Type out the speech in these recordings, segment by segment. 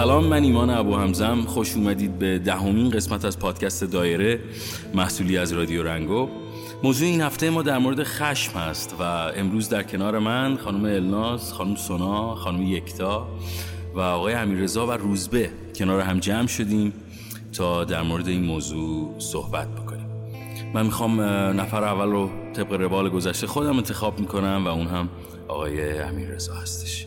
سلام من ایمان ابو همزم خوش اومدید به دهمین قسمت از پادکست دایره محصولی از رادیو رنگو. موضوع این هفته ما در مورد خشم هست و امروز در کنار من خانم الناز، خانم سونا، خانم یکتا و آقای امیررضا و روزبه. کنار هم جمع شدیم تا در مورد این موضوع صحبت بکنیم. من می‌خوام نفر اول رو طبق روال گذشته خودم انتخاب می‌کنم و اون هم آقای امیررضا هستش.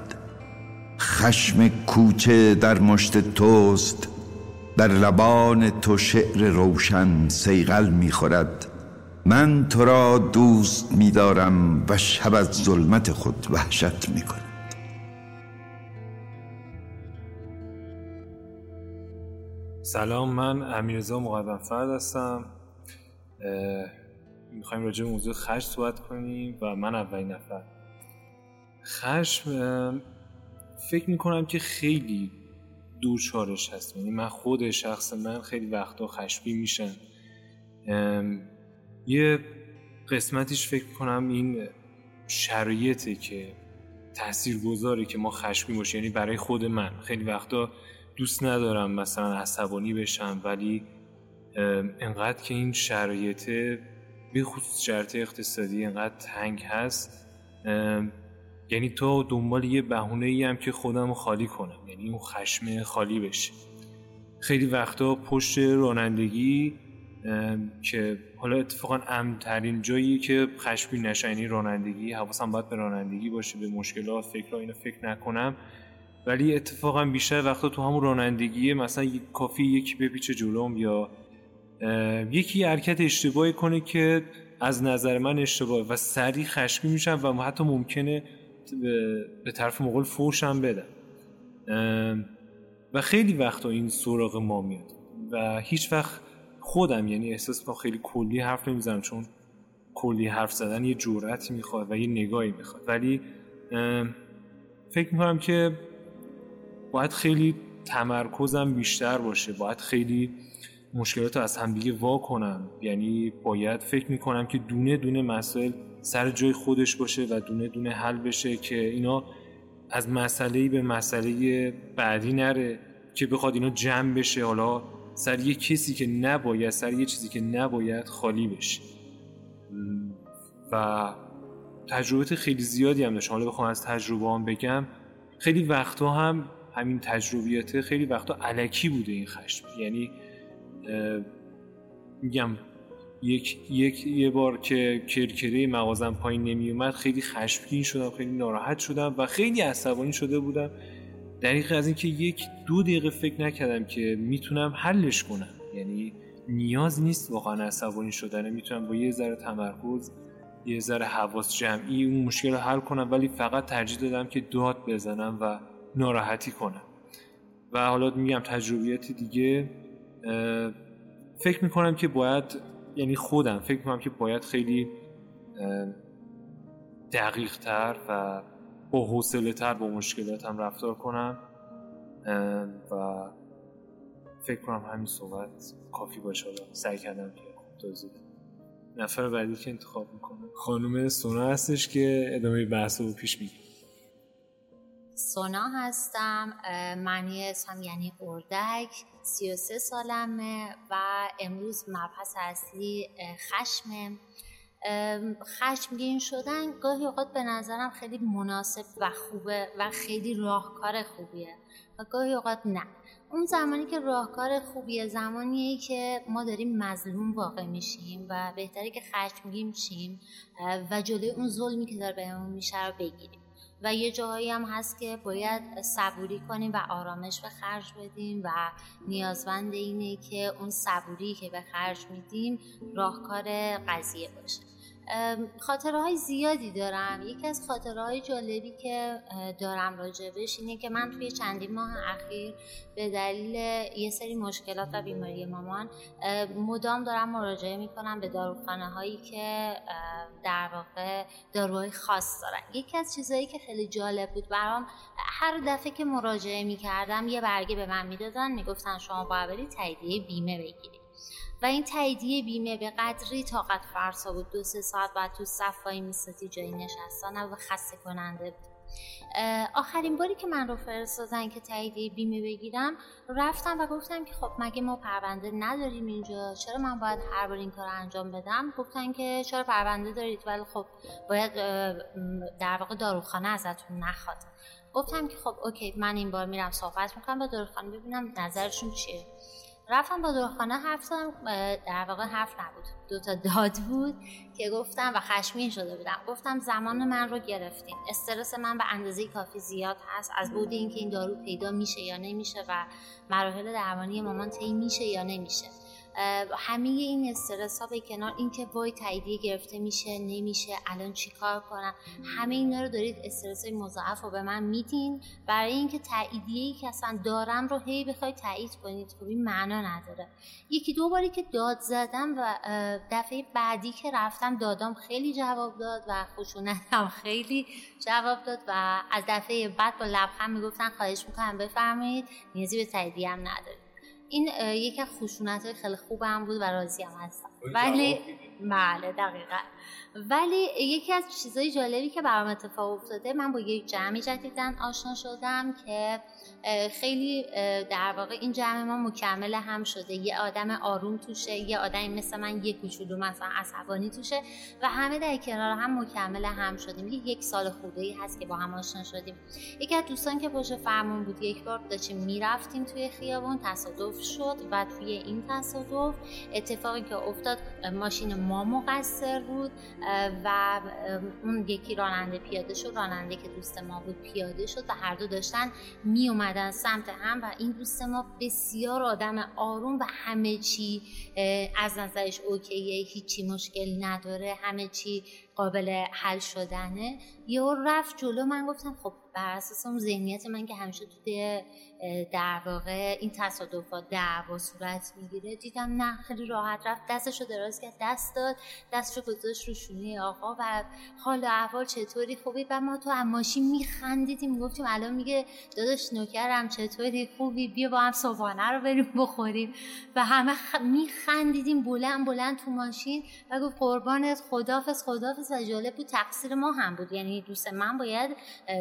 خشم کوچه در مشت توست در لبان تو شعر روشن سیغل می‌خورد. من تو را دوست میدارم و شب از ظلمت خود وحشت می‌کند. سلام من امیرزا مقدم فرد هستم. می‌خوایم راجع به موضوع خشم صحبت کنیم و من اولین نفر. خشم فکر می‌کنم که خیلی چارش هست یعنی من خود شخص من خیلی وقتا خشبی میشن یه قسمتیش فکر کنم این شرایطه که تأثیر گذاره که ما خشبی باشیم. یعنی برای خود من. خیلی وقتا دوست ندارم مثلا عصبانی بشم ولی انقدر که این شرایطه به خصوص شرط اقتصادی انقدر تنگ هست یعنی تو دنبال یه بهونه ای هم که خودم خالی کنم یعنی اون خشم خالی بشه خیلی وقتا پشت رانندگی که حالا اتفاقا امترین جایی که خشمی نشه یعنی رانندگی حواسم باید به رانندگی باشه به مشکلات فکر اینو فکر نکنم. ولی اتفاقا بیشتر وقتا تو همون رانندگی مثلا کافی یکی بپیچه جلوم یا یکی حرکت اشتباهی کنه که از نظر من اشتباه و سریع خشمی میشم و حتی ممکنه به طرف مغول فوشم بدن و خیلی وقتا این سراغ ما میاد. و هیچ وقت خودم یعنی احساس با خیلی کلی حرف نمی‌زنم چون کلی حرف زدن یه جورتی می‌خواد و یه نگاهی می‌خواد. ولی فکر می‌کنم که باید خیلی تمرکزم بیشتر باشه. باید خیلی مشکلات رو از همدیگه وا کنم یعنی باید فکر می‌کنم که دونه دونه مسائل سر جای خودش باشه و دونه دونه حل بشه که اینا از مسئله به مسئله بعدی نره که بخواد اینا جمع بشه. حالا سر یه کسی که نباید سر یه چیزی که نباید خالی بشه. و تجربه خیلی زیادی هم داشتم حالا بخوام از تجربه هم بگم. خیلی وقتا هم همین تجربیاته خیلی وقتا علکی بوده این خشم. یعنی میگم یک یک یه بار که کرکره مغازم پایین نمی اومد خیلی خشمگین شدم خیلی ناراحت شدم و خیلی عصبانی شده بودم. دقیق از اینکه یک دو دقیقه فکر نکردم که می‌تونم حلش کنم. یعنی نیاز نیست واقعا عصبانی شدن. می‌تونم با یه ذره تمرکز یه ذره حواس جمعی اون مشکل رو حل کنم ولی فقط ترجیح دادم که داد بزنم و ناراحتی کنم. و حالا میگم تجربیات دیگه فکر می‌کنم که باید یعنی خودم. فکر می‌کنم که باید خیلی دقیق تر و با حوصله تر با مشکلاتم رفتار کنم. و فکر کنم همین صحبت کافی باشه. سعی کردم که توضیح نفر بعدی که انتخاب می‌کنم. خانم سونا هستش که ادامه بحث رو پیش میگه سونا هستم معنی اسمم یعنی اردک 33 سالمه و امروز مبحث اصلی خشمه. خشمگین شدن گاهی اوقات به نظرم خیلی مناسب و خوبه و خیلی راهکار خوبیه و گاهی اوقات نه. اون زمانی که راهکار خوبیه زمانیه که ما داریم مظلوم واقع میشیم و بهتره که خشمگین شیم و جلوی اون ظلمی که داره بهمون میشه رو بگیریم. و یه جاهایی هم هست که باید صبوری کنیم و آرامش به خرج بدیم و نیازمند اینه که اون صبوری که به خرج میدیم راهکار قضیه باشه. خاطره های زیادی دارم. یکی از خاطره های جالبی که دارم راجبش اینه که من توی چندین ماه اخیر به دلیل یه سری مشکلات و بیماری مامان مدام دارم مراجعه می‌کنم به داروخانه هایی که در واقع داروهای خاص دارن. یکی از چیزهایی که خیلی جالب بود برام هر دفعه که مراجعه می‌کردم یه برگه به من می‌دادن می‌گفتن شما باید تاییدیه بیمه بگیرید. و این تاییدیه بیمه به قدری طاقت فرسا بود. دو سه ساعت بعد تو صفایی میستی جایی نشستن و خسته کننده بود. آخرین باری که من رو فرستادن که تاییدیه بیمه بگیرم رفتم و گفتم که خب مگه ما پرونده نداریم اینجا؟ چرا من باید هر بار این کار انجام بدم؟ گفتن که چرا پرونده دارید؟ ولی خب باید در واقع داروخانه ازتون نخواد. گفتم که خب اوکی من این بار میرم صحبت می‌کنم با داروخانه ببینم نظرشون چیه. رفتم با داروخانه حرف زدم در واقع حرف نبود. دو تا داد بود که گفتم و خشمین شده بودم. گفتم زمان من رو گرفتین. استرس من به اندازه کافی زیاد هست. از بود اینکه این دارو پیدا میشه یا نمیشه و مراحل درمانی مامان طی میشه یا نمیشه. همه این استرس ها به کنار اینکه وای تاییدیه گرفته میشه نمیشه الان چیکار کنم همه اینا رو دارید استرس مضاعف رو به من میدین. برای اینکه تاییدیه ای که اصلا دارم رو هی بخوای تایید کنید خب این معنا نداره. یکی دو باری که داد زدم و دفعه بعدی که رفتم دادم خیلی جواب داد و خشونتم خیلی جواب داد و از دفعه بعد با لبخند می‌گفتن خواهش می‌کنم بفرمایید نیازی به تاییدیه هم ندارید. این یکی از خشونت خیلی خوبم بود و راضی هم هستم ولی بله دقیقا. ولی یکی از چیزهای جالبی که برام اتفاق افتاده من با یک جمعی جدیدن آشنا شدم که خیلی در واقع این جمع ما مکمل هم شده. یه آدم آروم توشه یه آدمی مثل من یه کوچولو مثلا عصبانی توشه و همه در کنار هم مکمل هم شدیم. یک سال خوده ای هست که با هم آشنا شدیم. یکی از دوستان که پشت فرمون بود یک بار داشتیم می‌رفتیم توی خیابون تصادف شد و توی این تصادف اتفاقی که افتاد ماشین ما مقصر بود و اون یکی راننده پیاده شد راننده که دوست ما بود پیاده شد و هر دو داشتن می اومدن سمت هم و این دوست ما بسیار آدم آروم و همه چی از نظرش اوکیه هیچی مشکلی نداره همه چی قابل حل شدنه. یه رفت جلو من گفتم خب بر اساس اون ذهنیت من که همیشه توی در واقع این تصادفات دعوا صورت می‌گیره. دیدم نه خیلی راحت رفت. دستشو دراز کرد. دست داد. دستشو گذاشت رو شونه آقا و حال و احوال چطوری؟ خوبی؟ و ما تو اماشی میخندیدیم. می‌گفتیم الان میگه داداش نوکرم چطوری؟ خوبی؟ بیا با هم صبحانه رو بریم بخوریم. و همه خ... میخندیدیم. بلند بلند تو ماشین و گفت قربانت. خدافز خدافز و جالب بود تقصیر ما هم بود. یعنی دوست من باید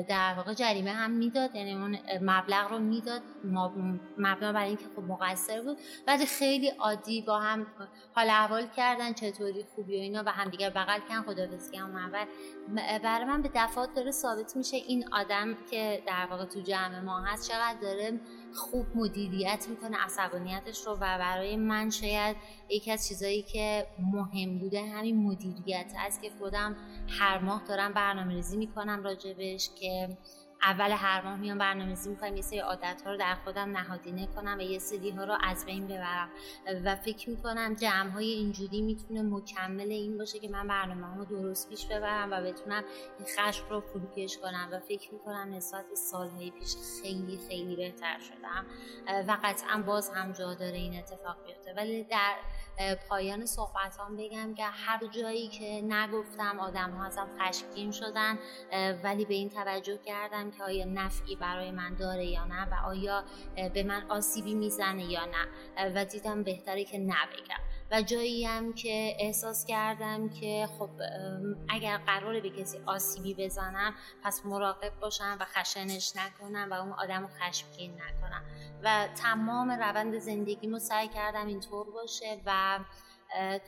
در واقع جریمه هم می‌داد. یعنی اون مبلغ رو می‌داد. مبنا برای اینکه خب مقصر بود. بعد خیلی عادی با هم حال احوال کردن چطوری خوبی و اینا و همدیگر بغل کردن. خداحافظی هم اول برای من به دفعات داره ثابت میشه این آدم که در واقع تو جمع ما هست چقدر داره خوب مدیریت می‌کنه عصبانیتش رو و برای من شاید یکی از چیزایی که مهم بوده همین مدیریت است که خودم هر ماه دارم برنامه ریزی می‌کنم راجبش که اول هر ماه میام برنامه‌ریزی می‌کنم یه سری عادت ها رو در خودم نهادینه کنم و یه سری ها رو از بین ببرم و فکر می‌کنم جمع های اینجوری می‌تونه مکمل این باشه که من برنامه رو درست پیش ببرم و بتونم خشم رو فروکش کنم و فکر می‌کنم نسبت به سالهای پیش خیلی خیلی بهتر شدم و قطعا باز هم جا داره این اتفاق بیفته. ولی در پایان صحبت هم بگم که هر جایی که نگفتم آدم ها ازم خشمگین شدن ولی به این توجه کردم که آیا نفعی برای من داره یا نه و آیا به من آسیبی می‌زنه یا نه. و دیدم بهتره که نبگم. و جایی هم که احساس کردم که خب اگر قراره به کسی آسیبی بزنم پس مراقب باشم و خشنش نکنم و اون آدم رو خشمگین نکنم. و تمام روند زندگیمو سعی کردم اینطور باشه و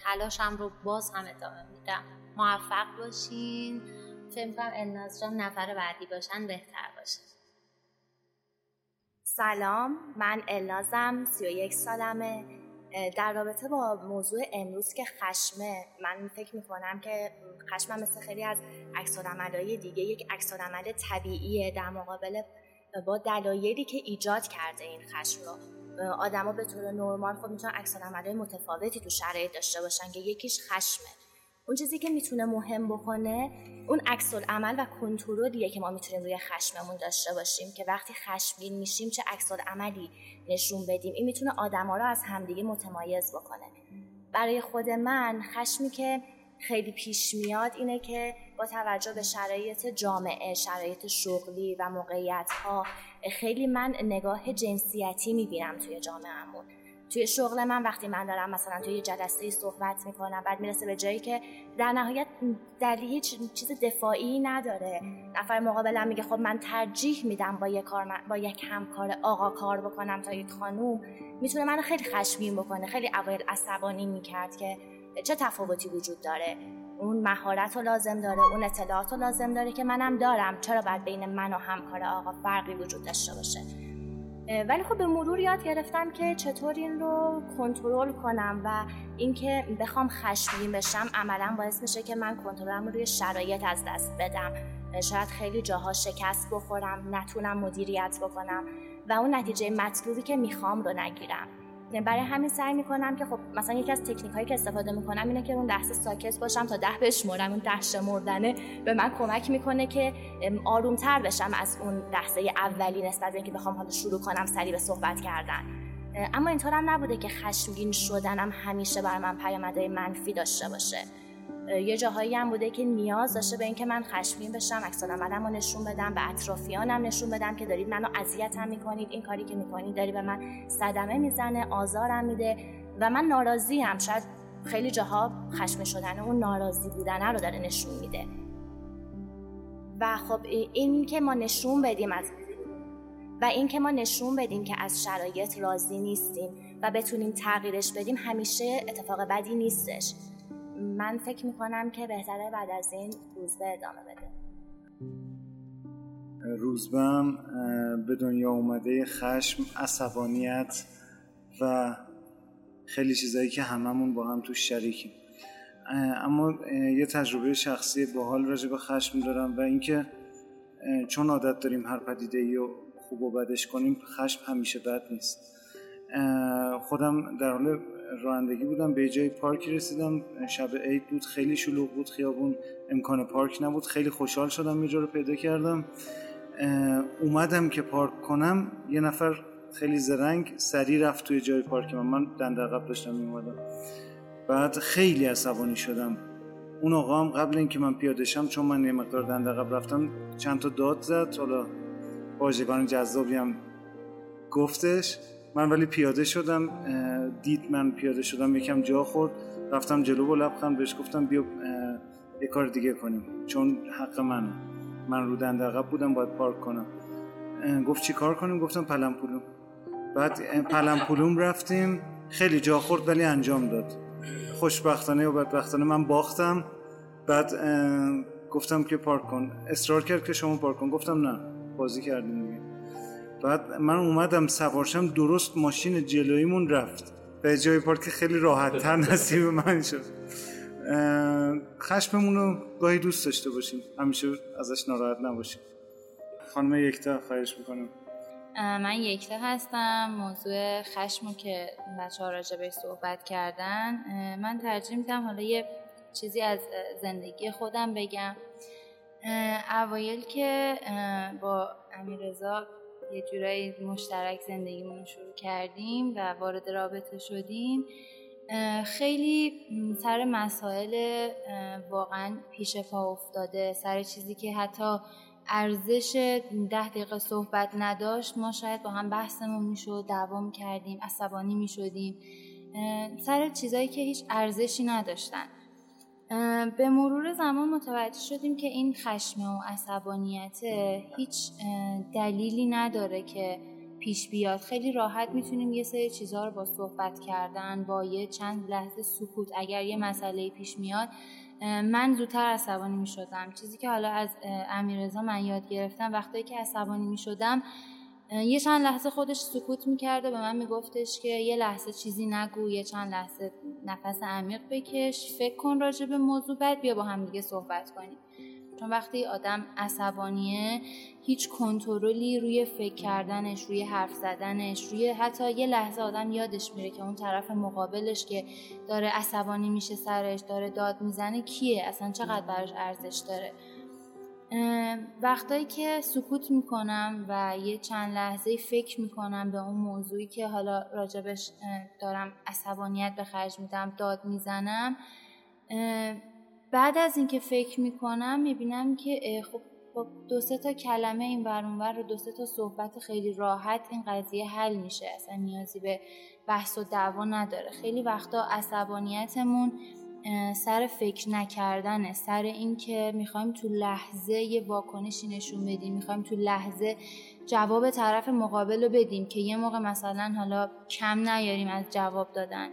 تلاشم رو باز هم ادامه میدم. موفق باشین. فکر کنم الناز جان نفر بعدی باشن بهتر باشه. سلام من النازم 31 سالمه. در رابطه با موضوع امروز که خشمه من فکر می‌کنم که خشم مثل خیلی از عکس دیگه یک عکس طبیعیه در مقابل با دلایلی که ایجاد کرده این خشم رو. آدما به طور نرمال خب می‌تونن عکس متفاوتی تو شرایط داشته باشن که یکیش خشمه. اون چیزی که می‌تونه مهم بکنه اون عکس عمل و کنترلیه که ما می‌تونیم روی خشممون داشته باشیم که وقتی خشمگین میشیم چه عکس عملی نشون بدیم. این می‌تونه آدما رو از همدیگه متمایز بکنه. برای خود من خشمی که خیلی پیش میاد اینه که با توجه به شرایط جامعه شرایط شغلی و موقعیت ها خیلی من نگاه جنسیتی می‌بینم توی جامعهمون. توی شغل من وقتی من دارم مثلا توی جلسه صحبت می‌کنم بعد می‌رسه به جایی که در نهایت دلیل هیچ چیز دفاعی نداره. نفر مقابلم میگه خب من ترجیح میدم با یک کار با یک همکار آقا کار بکنم تا یک خانوم. می‌تونه منو خیلی خشمگین بکنه خیلی اوایل عصبانی می‌کرد که چه تفاوتی وجود داره. اون مهارت رو لازم داره اون اطلاعات رو لازم داره که منم دارم. چرا باید بین من و همکار آقا فرقی وجود داشته باشه؟ ولی خب به مرور یاد گرفتم که چطور این رو کنترل کنم و اینکه بخوام خشمگین بشم عملا باعث میشه که من کنترلم روی شرایط از دست بدم. شاید خیلی جاها شکست بخورم نتونم مدیریت بکنم و اون نتیجه مطلوبی که می‌خوام رو نگیرم. برای همین سعی می‌کنم که خب مثلا یکی از تکنیک هایی که استفاده می‌کنم اینه که اون لحظه ساکت باشم تا ده بشمرم. اون ده مردنه به من کمک می‌کنه که آرومتر بشم از اون لحظه اولی نسبت به اینکه بخوام حالا شروع کنم سریع به صحبت کردن. اما اینطور هم نبوده که خشمگین شدنم همیشه بر من پیامدهای منفی داشته باشه. یه جاهایی هم بوده که نیاز داشته به اینکه من خشمگین بشم عکس رو نشون بدم به اطرافیانم نشون بدم که دارید منو اذیتم می‌کنید. این کاری که می‌کنید داری به من صدمه می‌زنه آزارم میده و من ناراضی هم شاید خیلی جاها خشم شدن اون ناراضی بودنه رو داره نشون میده. و خب این که ما نشون بدیم از و این که ما نشون بدیم که از شرایط راضی نیستیم و بتونیم تغییرش بدیم همیشه اتفاق بدی نیستش. من فکر می‌کنم که بهتره بعد از این روزبه ادامه بده. روزبم به دنیا اومده خشم عصبانیت و خیلی چیزایی که هممون با هم تو شریکیم. اما یه تجربه شخصی باحال راجع به خشم دارم و اینکه چون عادت داریم هر پدیده ای رو خوب و بدش کنیم خشم همیشه بد نیست. خودم در حال رانندگی بودم به جای پارکی رسیدم. شب عید بود خیلی شلوغ بود خیابون امکان پارک نبود. خیلی خوشحال شدم یه رو پیدا کردم. اومدم که پارک کنم یه نفر خیلی زرنگ سری رفت توی جای پارک من. من دندقب داشتم میومدم بعد خیلی عصبانی شدم. اون آقا هم قبل اینکه من پیاده شم چون من یه مقدار دندقب رفتم چند تا داد زد. حالا واژگان جذابی هم گفتش. من ولی پیاده شدم دید من پیاده شدم یکم جا خورد رفتم جلو با لبخند بهش گفتم بیا یه کار دیگه کنیم. چون حق منه. من رو دنده عقب بودم باید پارک کنم. گفت چی کار کنیم؟ گفتم پلم پولوم بعد پلم پولوم رفتیم. خیلی جا خورد ولی انجام داد. خوشبختانه و بدبختانه من باختم. بعد گفتم که پارک کن. اصرار کرد که شما پارک کن. گفتم نه بازی کردیم بعد من اومدم سوارشم درست ماشین جلویمون رفت. به جای پارک خیلی راحت تر نصیب من شد. خشممون رو گاهی دوست داشته باشیم. همیشه ازش ناراحت نباشیم. خانم یکتا خواهش می‌کنم. من یکتا هستم. موضوع خشم که بچه ها راجع صحبت کردن من ترجیح میدم حالا یه چیزی از زندگی خودم بگم. اوایل که با امیرزا یه جورایی مشترک زندگیمون رو شروع کردیم و وارد رابطه شدیم. خیلی سر مسائل واقعا پیش پا افتاده. سر چیزی که حتی ارزش ده دقیقه صحبت نداشت ما شاید با هم بحثمون می‌شد دعوا کردیم عصبانی می‌شدیم. سر چیزایی که هیچ ارزشی نداشتن. به مرور زمان متوجه شدیم که این خشم و عصبانیت هیچ دلیلی نداره که پیش بیاد. خیلی راحت می‌تونیم یه سری چیزها رو با صحبت کردن با یه چند لحظه سکوت اگر یه مسئله پیش میاد من زودتر عصبانی می‌شدم. چیزی که حالا از امیرزا من یاد گرفتم وقتی که عصبانی می‌شدم یه چند لحظه خودش سکوت می‌کرد و به من میگفتش که یه لحظه چیزی نگو یه چند لحظه نفس عمیق بکش. فکر کن راجع به موضوع بعد بیا با هم دیگه صحبت کنیم. چون وقتی آدم عصبانیه هیچ کنترلی روی فکر کردنش روی حرف زدنش روی حتی یه لحظه آدم یادش میره که اون طرف مقابلش که داره عصبانی میشه سرش داره داد می‌زنه کیه؟ اصلا چقدر براش ارزش داره؟ وقتایی که سکوت می‌کنم و یه چند لحظه فکر می‌کنم به اون موضوعی که حالا راجبش دارم عصبانیت به خرج میدم داد می‌زنم بعد از اینکه فکر می‌کنم می‌بینم که خب با دو سه تا کلمه این ور و دو سه تا صحبت خیلی راحت این قضیه حل میشه. اصلا نیازی به بحث و دعوا نداره. خیلی وقتا عصبانیتمون سر فکر نکردنه. سر اینکه می‌خوایم تو لحظه یه واکنشی نشون بدیم می‌خوایم تو لحظه جواب طرف مقابل رو بدیم که یه موقع مثلا حالا کم نیاریم از جواب دادن.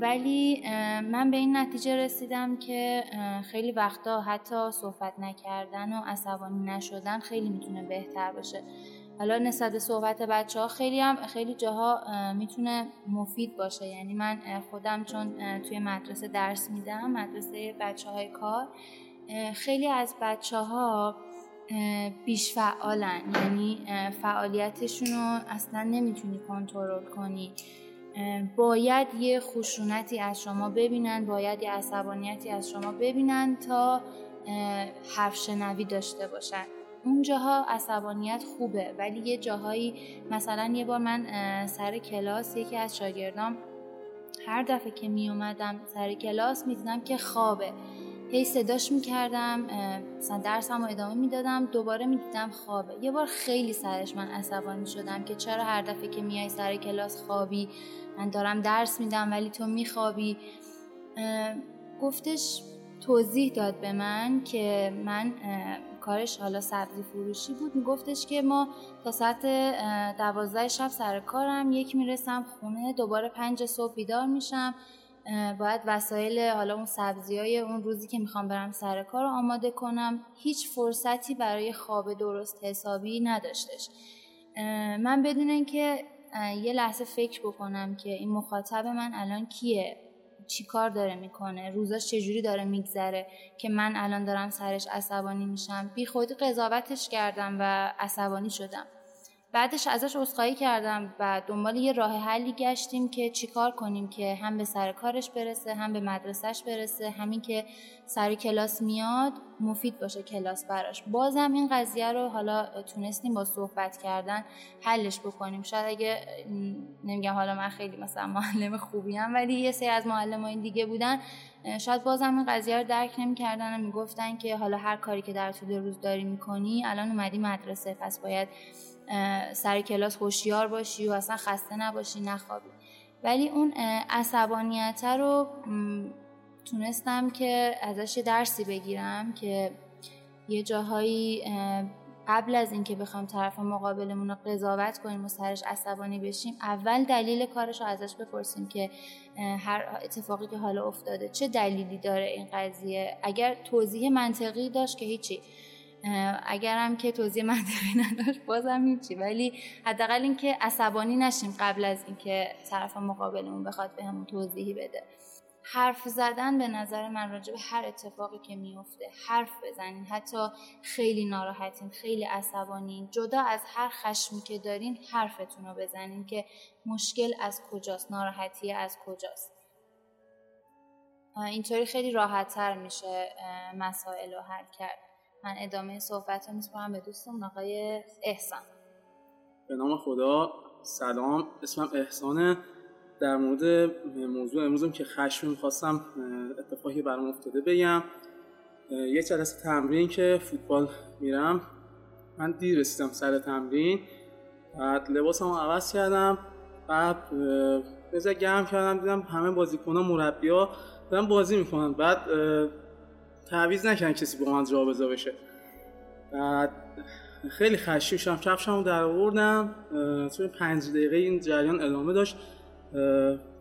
ولی من به این نتیجه رسیدم که خیلی وقتا حتی صحبت نکردن و عصبانی نشدن خیلی می‌تونه بهتر باشه. حالا نسبت صحبت بچه ها خیلی هم خیلی جاها می‌تونه مفید باشه. یعنی من خودم چون توی مدرسه درس میدم مدرسه بچه های کار خیلی از بچه ها بیش فعالن یعنی فعالیتشون رو اصلا نمی‌تونی کنترل کنی. باید یه خشونتی از شما ببینن باید یه عصبانیتی از شما ببینن تا حرف شنوی داشته باشن. اون جاها عصبانیت خوبه ولی یه جاهایی مثلا یه بار من سر کلاس یکی از شاگردام هر دفعه که می اومدم سر کلاس می‌دیدم که خوابه. هی صداش می‌کردم مثلا درسم رو ادامه می‌دادم دوباره می‌دیدم خوابه. یه بار خیلی سرش من عصبانی شدم که چرا هر دفعه که میای سر کلاس خوابی؟ من دارم درس میدم ولی تو میخوابی؟ گفتش توضیح داد به من که من کارش حالا سبزی فروشی بود میگفتش که ما تا ساعت دوازده شب سر کارم یک می‌رسم خونه دوباره پنج صبح بیدار میشم. باید وسایل حالا اون سبزی های اون روزی که می‌خوام برم سر کار آماده کنم. هیچ فرصتی برای خواب درست حسابی نداشتش. من بدون اینکه یه لحظه فکر بکنم که این مخاطب من الان کیه. چی کار داره می‌کنه؟ روزاش چجوری داره میگذره؟ که من الان دارم سرش عصبانی میشم. بی خودی قضاوتش کردم و عصبانی شدم. بعدش ازش عذرخواهی کردم و دنبال یه راه حلی گشتیم که چیکار کنیم که هم به سر کارش برسه هم به مدرسهش برسه. همین که سر کلاس میاد مفید باشه کلاس براش. بازم این قضیه رو حالا تونستیم با صحبت کردن حلش بکنیم. شاید اگه نمیگم حالا من خیلی مثلا معلم خوبی هم ولی یه سری از معلم این دیگه بودن شاید بازم این قضیه رو درک نمی‌کردن و می‌گفتن که حالا هر کاری که در طول روز داری می‌کنی الان اومدی مدرسه پس باید سر کلاس هوشیار باشی و اصلا خسته نباشی نخوابی. ولی اون عصبانیت رو تونستم که ازش درسی بگیرم که یه جاهایی قبل از اینکه بخوام طرف مقابلمون رو قضاوت کنیم و سرش عصبانی بشیم اول دلیل کارش رو ازش بپرسیم که هر اتفاقی که حالا افتاده چه دلیلی داره این قضیه. اگر توضیح منطقی داشت که هیچی. اگرم که توضیح منطقی نداشت بازم هیچی. ولی حداقل اینکه عصبانی نشیم قبل از اینکه طرف مقابلمون بخواد بهمون توضیحی بده. حرف زدن به نظر من راجع به هر اتفاقی که میفته حرف بزنین. حتی خیلی ناراحتین خیلی عصبانین. جدا از هر خشمی که دارین حرفتون رو بزنین که مشکل از کجاست ناراحتی از کجاست. اینطوری خیلی راحتتر میشه مسائل رو حل کرد. من ادامه صحبت رو میسپارم به دوستم آقای احسان. به نام خدا سلام. اسمم احسانه. در مورد موضوع امروزم که خشم می‌خواستم اتفاقی برام افتاده بگم. یه جلسه تمرین که فوتبال میرم. من دیر رسیدم سر تمرین. بعد لباسم رو عوض کردم. بعد بذار گرم کردم. دیدم همه بازیکنان مربیا دارن بازی می‌کنن. بعد تعویز نکردن کسی با من جابجا بشه. بعد خیلی خشی شدم کفشم در آوردم توی پنج دقیقه این جریان ادامه داشت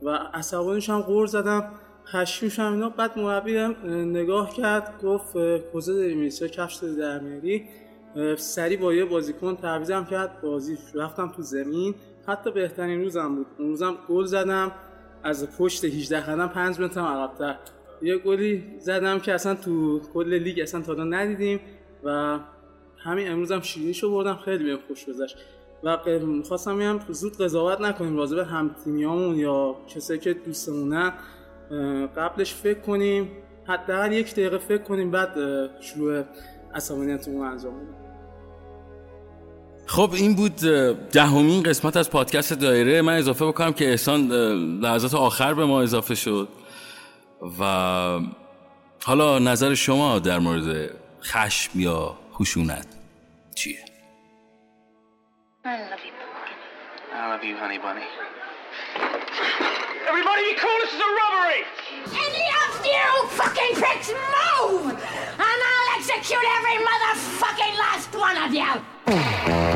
و عصبانیش هم غور زدم خشی شدم اینا. بعد مربی نگاه کرد گفت کجا داری میری؟ چه کفش داری در میاری؟ سری با یه بازیکن تعویزم کرد بازی رفتم تو زمین. حتی بهترین روزم بود. اون روزم گل زدم از پشت 18 قدم 5 متر عقب‌تر. یه گلی زدم که اصلا تو کل لیگ اصلا تا ندیدیم و همین امروز هم شیرینیشو بردم. خیلی بهم خوش گذشت. و می‌خواستم هم زود قضاوت نکنیم راجع به هم تیمیامون یا کسایی که دوستمونن قبلش فکر کنیم حداقل یک دقیقه فکر کنیم بعد شروع عصبانیتمون انجام بدیم. خب این بود دهمین قسمت از پادکست دایره. من اضافه بکنم که احسان لحظات آخر به ما اضافه شد. و حالا نظر شما در مورد خشم یا خشونت چیه؟ I love you, I love you, honey bunny. Everybody be cool, this is a robbery! Any of you fucking pricks move! And I'll execute every motherfucking last one of you!